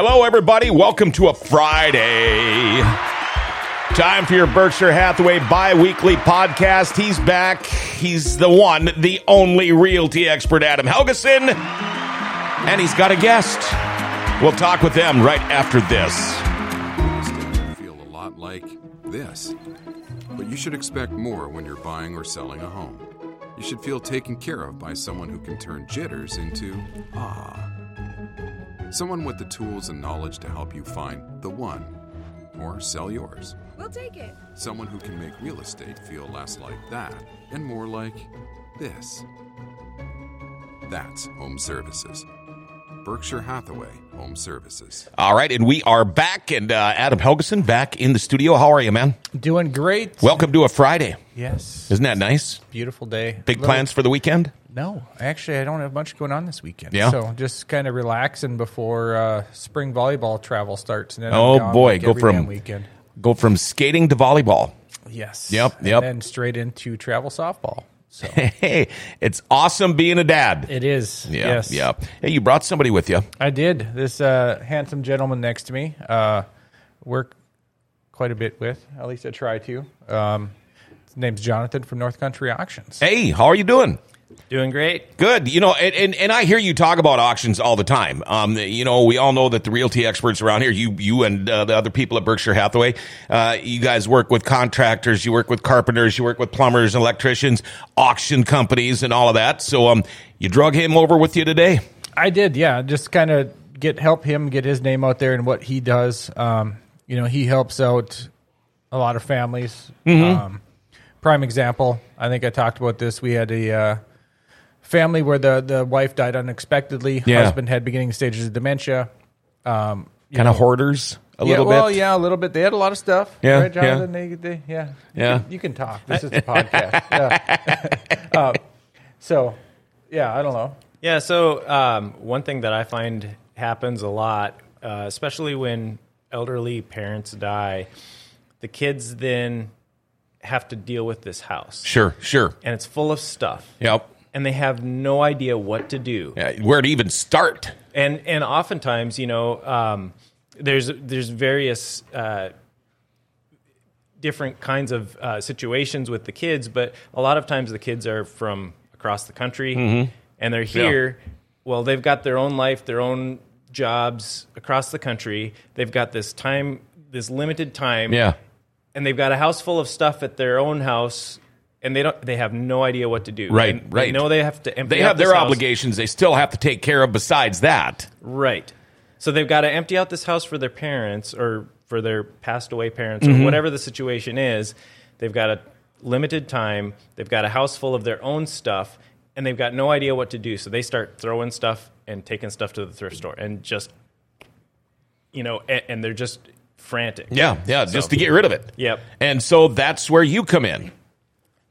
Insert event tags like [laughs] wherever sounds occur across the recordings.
Hello, everybody. Welcome to a Friday. Time for your Berkshire Hathaway bi weekly podcast. He's back. He's the one, the only realty expert, Adam Helgeson. And he's got a guest. We'll talk with them right after this. feel a lot like this. But you should expect more when you're buying or selling a home. You should feel taken care of by someone who can turn jitters into ah. Someone with the tools and knowledge to help you find the one or sell yours. We'll take it. Someone who can make real estate feel less like that and more like this. That's home services. Berkshire Hathaway Home Services. All right, and we are back, and uh, Adam Helgeson back in the studio. How are you, man? Doing great. Welcome to a Friday. yes. Isn't that nice? Beautiful day. Big Little- plans for the weekend? No, actually, I don't have much going on this weekend. Yeah? So just kind of relaxing before uh, spring volleyball travel starts. And then Oh, boy, like, go from- weekend. Go from skating to volleyball. Yes. Yep, And yep. And straight into travel softball. So [laughs] Hey, it's awesome being a dad. it is. Yeah, yes. yeah. Hey, you brought somebody with you. I did. This uh, handsome gentleman next to me uh, work quite a bit with. At least I try to. Um, his name's Jonathan from North Country Auctions. Hey, how are you doing? Doing great. Good. You know, and, and, and I hear you talk about auctions all the time. Um, you know, we all know that the realty experts around here, you, you and uh, the other people at Berkshire Hathaway, uh, you guys work with contractors, you work with carpenters, you work with plumbers, electricians, auction companies, and all of that. So, um, you drug him over with you today. I did, yeah. Just kind of get help him get his name out there and what he does. Um, you know, he helps out a lot of families. Mm-hmm. Um, prime example, I think I talked about this. We had a uh, family where the the wife died unexpectedly. Yeah. Husband had beginning stages of dementia. Um, Kind of hoarders a yeah, little well, bit. yeah, a little bit. They had a lot of stuff. Yeah, right, Jonathan? They, they, yeah, You Yeah. can- You can talk. This is a podcast. [laughs] Yeah. [laughs] um, so, yeah, I don't know. Yeah, so um, one thing that I find happens a lot, uh, especially when elderly parents die, the kids then have to deal with this house. Sure, sure. And it's full of stuff. Yep. And they have no idea what to do. Yeah, where to even start? And and oftentimes, you know, um, there's there's various uh, different kinds of uh, situations with the kids, but a lot of times the kids are from across the country Mm-hmm. and they're here. Well, they've got their own life, their own jobs across the country. They've got this time, this limited time, Yeah. and they've got a house full of stuff at their own house. And they don't. They have no idea what to do. Right, And right. They know they have to. Empty They have their house. obligations they still have to take care of besides that. Right. So they've got to empty out this house for their parents or for their passed away parents Mm-hmm. or whatever the situation is. They've got a limited time. They've got a house full of their own stuff and they've got no idea what to do. So they start throwing stuff and taking stuff to the thrift store and just, you know, and, and they're just frantic. Yeah, yeah, just to get rid of it. Yep. And so that's where you come in.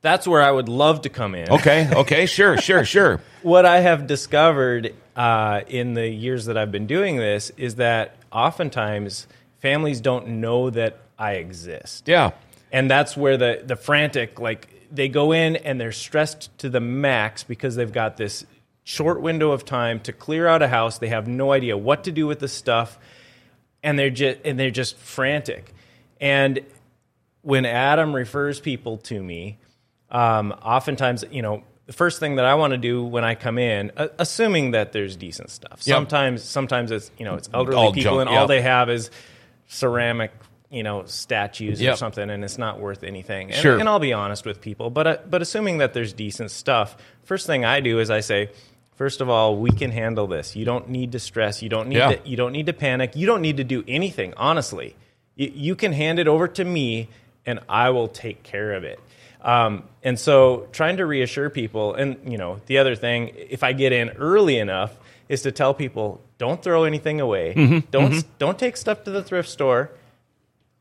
That's where I would love to come in. Okay, okay, sure, sure, [laughs] sure. what I have discovered uh, in the years that I've been doing this is that oftentimes families don't know that I exist. Yeah. And that's where the, the frantic, like, they go in and they're stressed to the max because they've got this short window of time to clear out a house. They have no idea what to do with the stuff, and they're just and they're just frantic. And when Adam refers people to me, um, oftentimes, you know, the first thing that I want to do when I come in, uh, assuming that there's decent stuff. Yep. Sometimes, sometimes it's you know it's elderly All people, junk, and yep. all they have is ceramic, you know, statues Yep. or something, and it's not worth anything. And, Sure. and I'll be honest with people, but uh, but assuming that there's decent stuff, first thing I do is I say. First of all, we can handle this. You don't need to stress. You don't need Yeah. to. You don't need to panic. You don't need to do anything. Honestly, you, you can hand it over to me, and I will take care of it. Um, and so, trying to reassure people, and you know, the other thing, if I get in early enough, is to tell people, don't throw anything away. Mm-hmm, don't don't take stuff to the thrift store.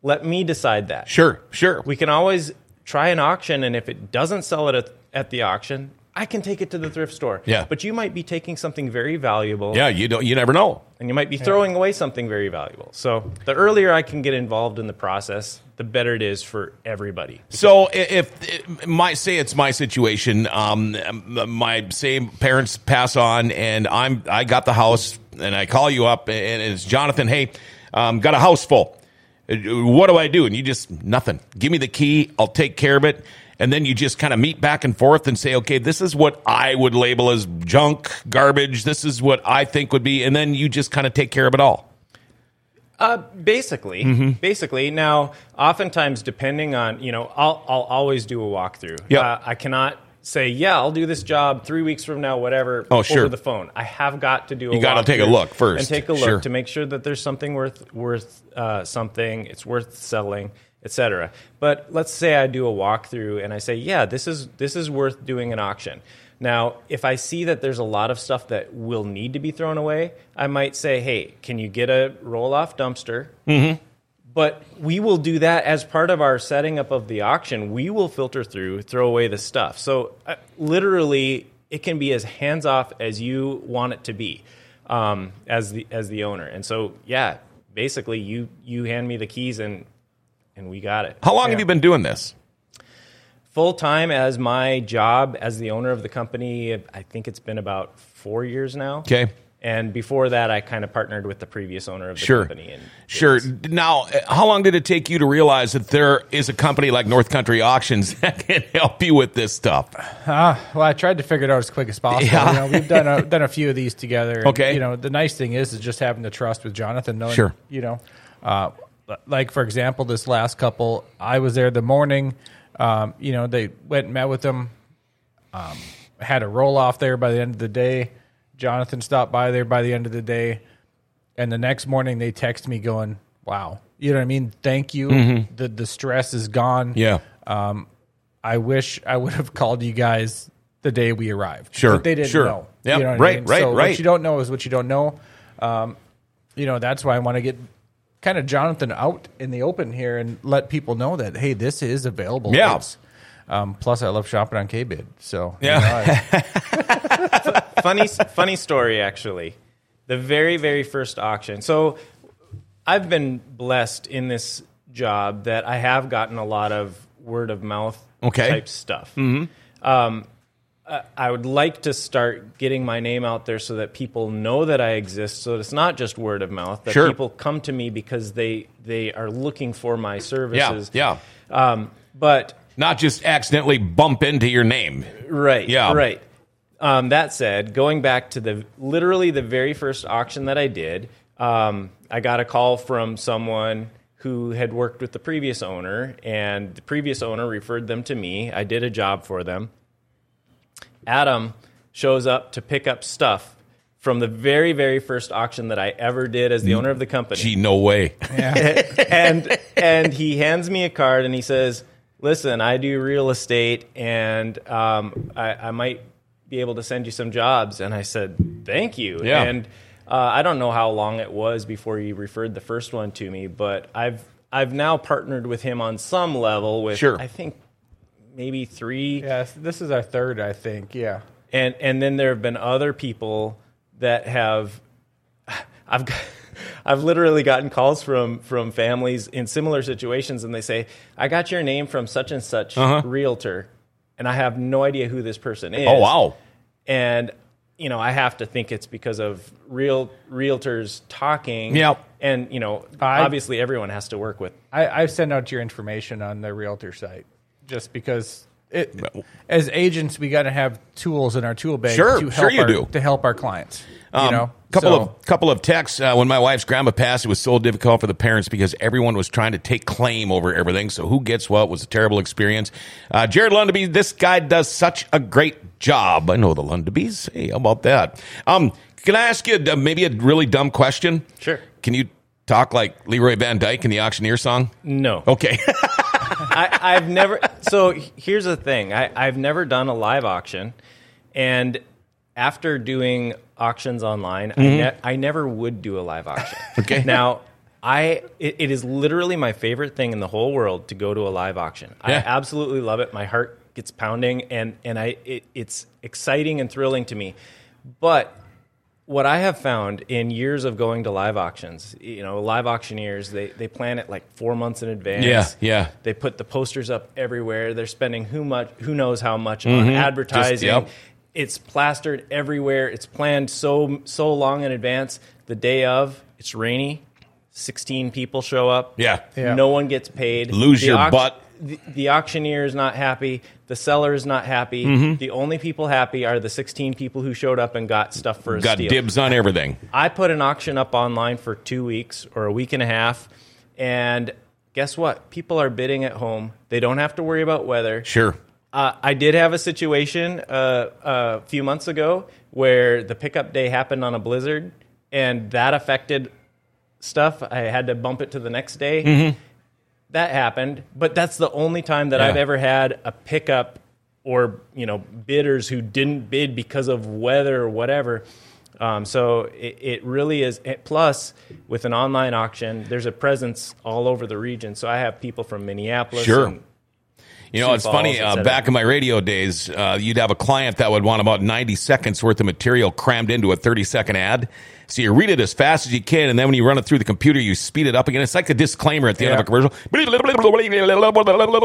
Let me decide that. Sure, sure. We can always try an auction, and if it doesn't sell it at, at the auction, I can take it to the thrift store. Yeah. But you might be taking something very valuable yeah, you don't you never know. and you might be throwing away something very valuable. So the earlier I can get involved in the process, the better it is for everybody. So if, if my say it's my situation, um, my say parents pass on, and I'm I got the house and I call you up, and it's Jonathan. Hey, um, got a house full. Uh, What do I do? And you just nothing. Give me the key. I'll take care of it. And then you just kind of meet back and forth and say, okay, this is what I would label as junk, garbage. This is what I think would be. And then you just kind of take care of it all. Uh, basically, Mm-hmm. basically. Now, oftentimes, depending on you know, I'll I'll always do a walkthrough. Yep. Uh, I cannot say, yeah, I'll do this job three weeks from now, whatever. Oh, sure. Over the phone, I have got to do. A You gotta take a look first. and take a look Sure. to make sure that there's something worth worth uh, something. It's worth selling, etc. But let's say I do a walkthrough and I say, yeah, this is this is worth doing an auction. Now, if I see that there's a lot of stuff that will need to be thrown away, I might say, hey, can you get a roll off dumpster? But we will do that as part of our setting up of the auction. We will filter through, throw away the stuff. So, uh, literally, it can be as hands off as you want it to be um, as the as the owner. And so, yeah, basically, you you hand me the keys and and we got it How long have you been doing this? full time as my job as the owner of the company. I think it's been about four years now. Okay. And before that, I kind of partnered with the previous owner of the Sure. company. And Sure. Now, how long did it take you to realize that there is a company like North Country Auctions [laughs] that can help you with this stuff? Uh, well, I tried to figure it out as quick as possible. Yeah. You know, we've done a, [laughs] done a few of these together. and, Okay. You know, the nice thing is is just having the trust with Jonathan. Knowing, Sure. You know, uh, like for example, this last couple, I was there the morning. Um, you know, they went and met with them. Um, had a roll off there by the end of the day. Jonathan stopped by there by the end of the day, and the next morning they text me going, "Wow, you know what I mean? Thank you. The the stress is gone. Mm-hmm. Yeah. Um, I wish I would have called you guys the day we arrived. Sure, But they didn't sure. know. Yep, You know what I right, mean? right, so right. What you don't know is what you don't know. Um, you know, that's why I want to get kind of Jonathan out in the open here and let people know that, hey, this is available. Yeah. It's- Um, plus, I love shopping on KBid. So, Yeah. [laughs] funny funny story actually the very very first auction so i've been blessed in this job that i have gotten a lot of word of mouth Okay. type stuff mm-hmm. um, I- I would like to start getting my name out there so that people know that I exist. So that it's not just word of mouth. That Sure. people come to me because they they are looking for my Yeah. services. Yeah. Um, but Not just accidentally bump into your name. Right. Yeah. Right. Um, that said, going back to the literally the very first auction that I did, um, I got a call from someone who had worked with the previous owner, and the previous owner referred them to me. I did a job for them. Adam shows up to pick up stuff from the very, very first auction that I ever did as the owner of the company Gee, no way. [laughs] and and he hands me a card and he says, "Listen, I do real estate, and um, I, I might be able to send you some jobs." And I said, "Thank you." Yeah. And uh, I don't know how long it was before he referred the first one to me, but I've I've now partnered with him on some level with Sure. I think maybe three yes, this is our third, I think. Yeah. and and then there have been other people that have I've got, [laughs] I've literally gotten calls from from families in similar situations, and they say, "I got your name from such and such uh-huh. realtor, and I have no idea who this person is." Oh, wow. And you know, I have to think it's because of real realtors talking. Yep. And you know, I- obviously, everyone has to work with I, I've sent out your information on the realtor site just because it, as agents, we got to have tools in our tool bag Sure, to help sure you our, do. to help our clients. you Um, know, couple So- of couple of texts uh, when my wife's grandma passed. It was so difficult for the parents because everyone was trying to take claim over everything. So who gets what was a terrible experience. Uh, Jared Lundeby, this guy does such a great job. I know the Lundebys. Hey, how about that? Um, can I ask you uh, maybe a really dumb question? Sure. Can you talk like Leroy Van Dyke in the auctioneer song? no. Okay. [laughs] [laughs] I, I've never. So here's the thing. I, I've never done a live auction, and after doing auctions online, I, mm-hmm. ne- I never would do a live auction. [laughs] Okay. Now, I it, it is literally my favorite thing in the whole world to go to a live auction. I absolutely love it. My heart gets pounding, and and I it, it's exciting and thrilling to me. But what I have found in years of going to live auctions, you know, live auctioneers, they, they plan it like four months in advance. Yeah, yeah. They put the posters up everywhere. They're spending who much, who knows how much on advertising. Mm-hmm. yep. it's plastered everywhere. It's planned so so long in advance. The day of, it's rainy. Sixteen people show up. Yeah. Yeah. No one gets paid. Lose The your butt. The, the auctioneer is not happy. The seller is not happy. Mm-hmm. The only people happy are the 16 people who showed up and got stuff for a Got steal. dibs on everything. I put an auction up online for two weeks or a week and a half, and guess what? People are bidding at home. They don't have to worry about weather. Sure. Uh, I did have a situation uh, a few months ago where the pickup day happened on a blizzard, and that affected stuff. I had to bump it to the next day. That happened, but that's the only time that Yeah. I've ever had a pickup or you know bidders who didn't bid because of weather or whatever. Um, so it, it really is. it- Plus, with an online auction, there's a presence all over the region. So I have people from Minneapolis. Sure. and- You know, Sioux it's funny. Falls, Uh, back in my radio days, uh, you'd have a client that would want about 90 seconds worth of material crammed into a 30 second ad. So you read it as fast as you can, and then when you run it through the computer, you speed it up again. It's like the disclaimer at the end of a commercial.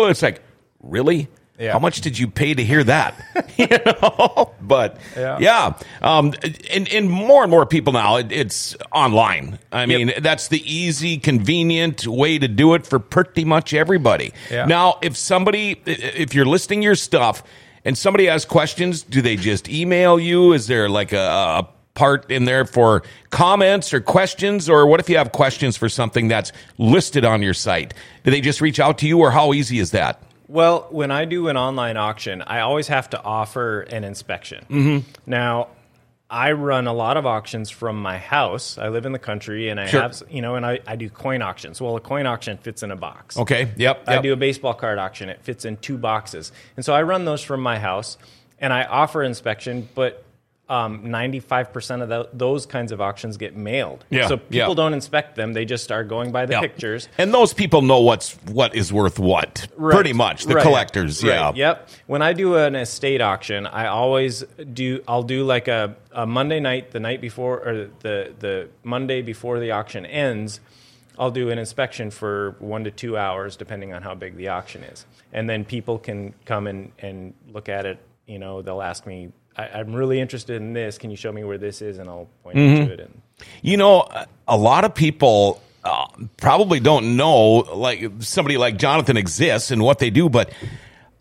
It's like, really? Yeah. How much did you pay to hear that? [laughs] you know, but yeah, Yeah. Um, and, and more and more people now, it, it's online. I mean, that's the easy, convenient way to do it for pretty much everybody. Yeah. Now, if somebody, if you're listing your stuff and somebody has questions, do they just email you? Is there like a, a part in there for comments or questions? Or what if you have questions for something that's listed on your site? Do they just reach out to you, or how easy is that? Well, when I do an online auction, I always have to offer an inspection. Mm-hmm. Now, I run a lot of auctions from my house. I live in the country, and I Sure. have you know, and I, I do coin auctions. Well, a coin auction fits in a box. Okay. Yep. I do a baseball card auction. It fits in two boxes, and so I run those from my house, and I offer inspection. But Um, ninety-five percent of tho- those kinds of auctions get mailed. Yeah, So people yeah. don't inspect them; they just are going by the Yep. pictures. And those people know what's what is worth what. Right. Pretty much. The Right. collectors, Right. yeah. Yep. When I do an estate auction, I always do. I'll do like a, a Monday night, the night before, or the the Monday before the auction ends. I'll do an inspection for one to two hours, depending on how big the auction is, and then people can come and and look at it. You know, they'll ask me. I, I'm really interested in this. Can you show me where this is? And I'll point Mm-hmm. to it. And You know, a lot of people uh, probably don't know like somebody like Jonathan exists and what they do, but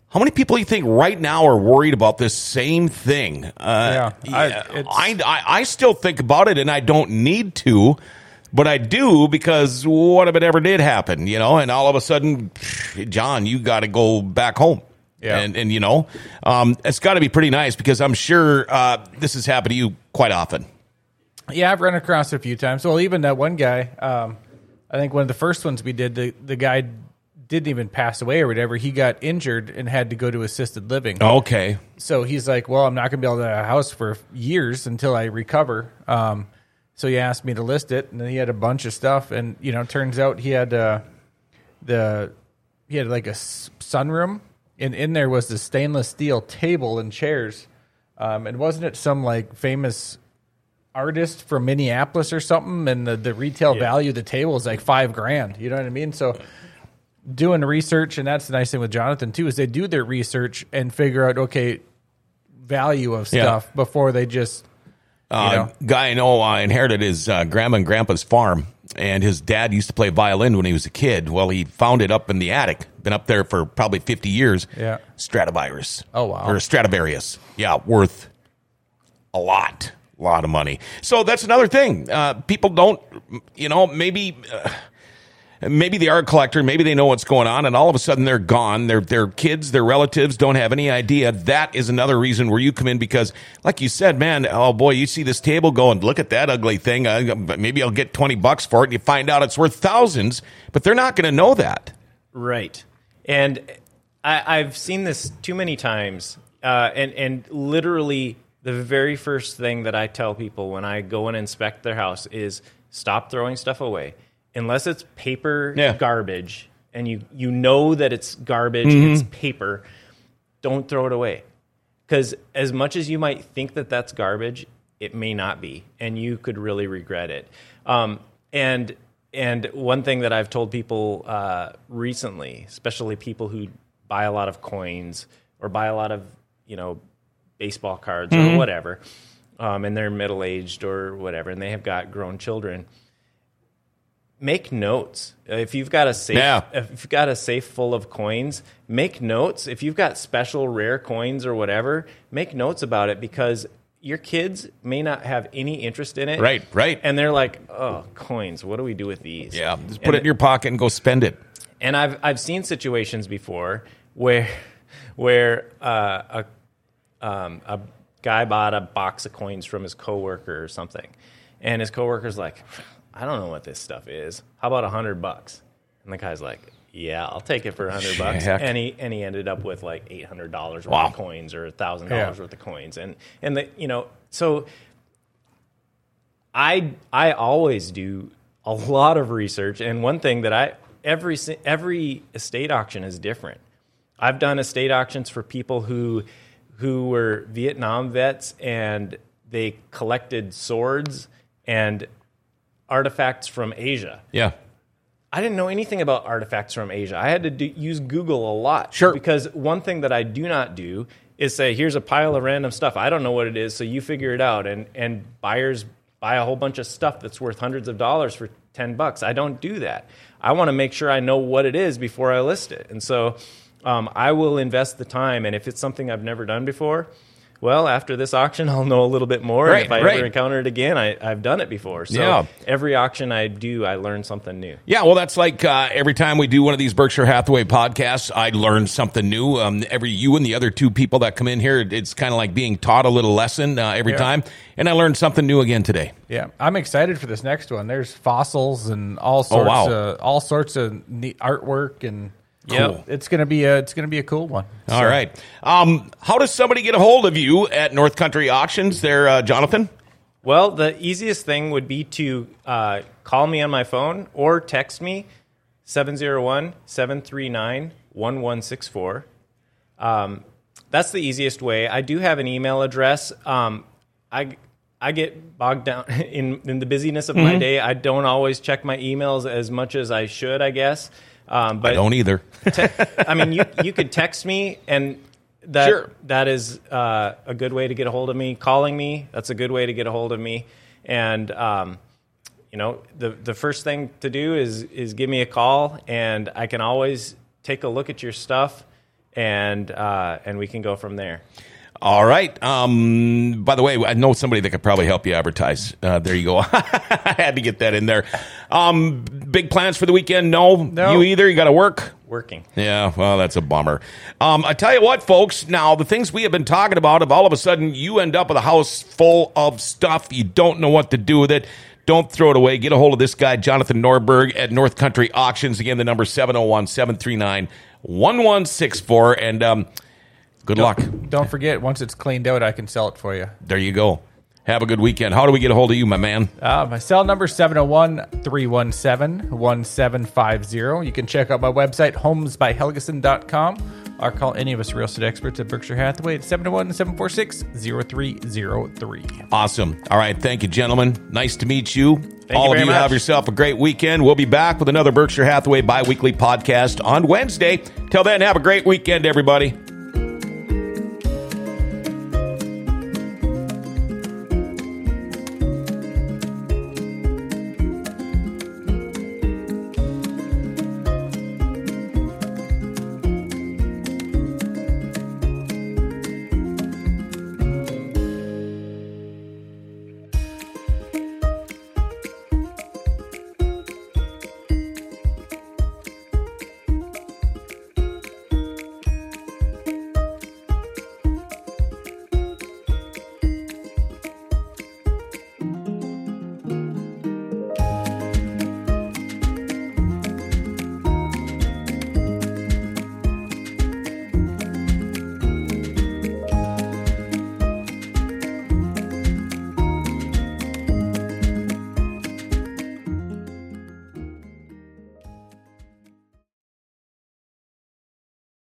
how many people do you think right now are worried about this same thing? Uh, Yeah, yeah, I, I, I still think about it and I don't need to, but I do because what if it ever did happen, you know? And all of a sudden, John, you got to go back home. Yeah. And, and you know, um, it's got to be pretty nice because I'm sure uh, this has happened to you quite often. Yeah, I've run across it a few times. Well, even that one guy, um, I think one of the first ones we did, the, the guy didn't even pass away or whatever. He got injured and had to go to assisted living. Okay. So he's like, well, I'm not going to be able to have a house for years until I recover. Um, so he asked me to list it, and then he had a bunch of stuff. And, you know, turns out he had uh, the, he had like a s- sunroom, and in there was the stainless steel table and chairs. Um, and wasn't it some like famous artist from Minneapolis or something? And the, the retail value of the table is like five grand. You know what I mean? So doing research, and that's the nice thing with Jonathan too, is they do their research and figure out okay value of Yeah. stuff before they just you Uh, know. guy I know uh, inherited his uh, grandma and grandpa's farm, and his dad used to play violin when he was a kid. Well, he found it up in the attic. Been up there for probably fifty years. Yeah. Stradivirus. Oh, wow. Or Stradivarius. Yeah, worth a lot, a lot of money. So that's another thing. Uh, people don't, you know, maybe. Uh, maybe the art collector, maybe they know what's going on, and all of a sudden they're gone. Their their kids, their relatives don't have any idea. That is another reason where you come in because, like you said, man, oh boy, you see this table going, look at that ugly thing. Uh, maybe I'll get twenty bucks for it. And you find out it's worth thousands, but they're not going to know that. Right. And I, I've seen this too many times. Uh, and, and literally, the very first thing that I tell people when I go and inspect their house is stop throwing stuff away. Unless it's paper Yeah. garbage and you, you know that it's garbage, Mm-hmm. it's paper, don't throw it away. Because as much as you might think that that's garbage, it may not be, and you could really regret it. Um, and and one thing that I've told people uh, recently, especially people who buy a lot of coins or buy a lot of you know baseball cards or whatever, um, and they're middle aged or whatever, and they have got grown children. Make notes. If you've got a safe, Yeah. if you've got a safe full of coins, make notes. If you've got special rare coins or whatever, make notes about it because your kids may not have any interest in it. Right, right. And they're like, "Oh, coins. What do we do with these?" Yeah, just And put it in your pocket and go spend it. and I've I've seen situations before where [laughs] where uh, a um, a guy bought a box of coins from his coworker or something, and his coworker's like, "I don't know what this stuff is. How about a hundred bucks?" And the guy's like, "Yeah, I'll take it for a hundred bucks." Heck. And he and he ended up with like eight hundred dollars worth Wow. of coins or thousand dollars worth of coins, and and the you know so. I I always do a [laughs] lot of research, and one thing that I every every estate auction is different. I've done estate auctions for people who who were Vietnam vets and they collected swords and artifacts from Asia. Yeah. I didn't know anything about artifacts from Asia. I had to do, use Google a lot. Sure. Because one thing that I do not do is say, here's a pile of random stuff. I don't know what it is, so you figure it out. And, and buyers buy a whole bunch of stuff that's worth hundreds of dollars for 10 bucks. I don't do that. I want to make sure I know what it is before I list it. And so um, I will invest the time. And if it's something I've never done before, well, after this auction, I'll know a little bit more. Right, and if I right. ever encounter it again, I, I've done it before. So Yeah. every auction I do, I learn something new. Yeah, well, that's like uh, every time we do one of these Berkshire Hathaway podcasts, I learn something new. Um, every you and the other two people that come in here, it's kind of like being taught a little lesson uh, every Yeah. time, and I learned something new again today. Yeah, I'm excited for this next one. There's fossils and all sorts wow. of all sorts of neat artwork and Yep. it's gonna be a it's gonna be a cool one. All right, um, how does somebody get a hold of you at North Country Auctions? There, uh, Jonathan. Well, the easiest thing would be to uh, call me on my phone or text me 701 739 1164. Um, That's the easiest way. I do have an email address. Um, I, I get bogged down [laughs] in, in the busyness of Mm-hmm. my day. I don't always check my emails as much as I should, I guess. Um, but I don't either. te- I mean, you you could text me, and that Sure. that is uh, a good way to get a hold of me. Calling me, that's a good way to get a hold of me. And um, you know, the the first thing to do is is give me a call, and I can always take a look at your stuff, and uh, and we can go from there. All right. Um, by the way, I know somebody that could probably help you advertise. Uh, there you go. [laughs] I had to get that in there. Um, big plans for the weekend? No, No. you either. You got to work. Working. Yeah, well, that's a bummer. Um, I tell you what, folks. Now the things we have been talking about, if all of a sudden you end up with a house full of stuff, you don't know what to do with it. Don't throw it away. Get a hold of this guy, Jonathan Norberg at North Country Auctions. Again, the number 701 739 1164. And um, good luck. Don't forget, once it's cleaned out, I can sell it for you. There you go. Have a good weekend. How do we get a hold of you, my man? Uh, my cell number 701-317-1750. You can check out my website, homesbyhelgeson.com, or call any of us real estate experts at Berkshire Hathaway at 701-746-0303. Awesome. All right. Thank you, gentlemen. Nice to meet you. All you of you much. have yourself a great weekend. We'll be back with another Berkshire Hathaway bi weekly podcast on Wednesday. Till then, have a great weekend, everybody.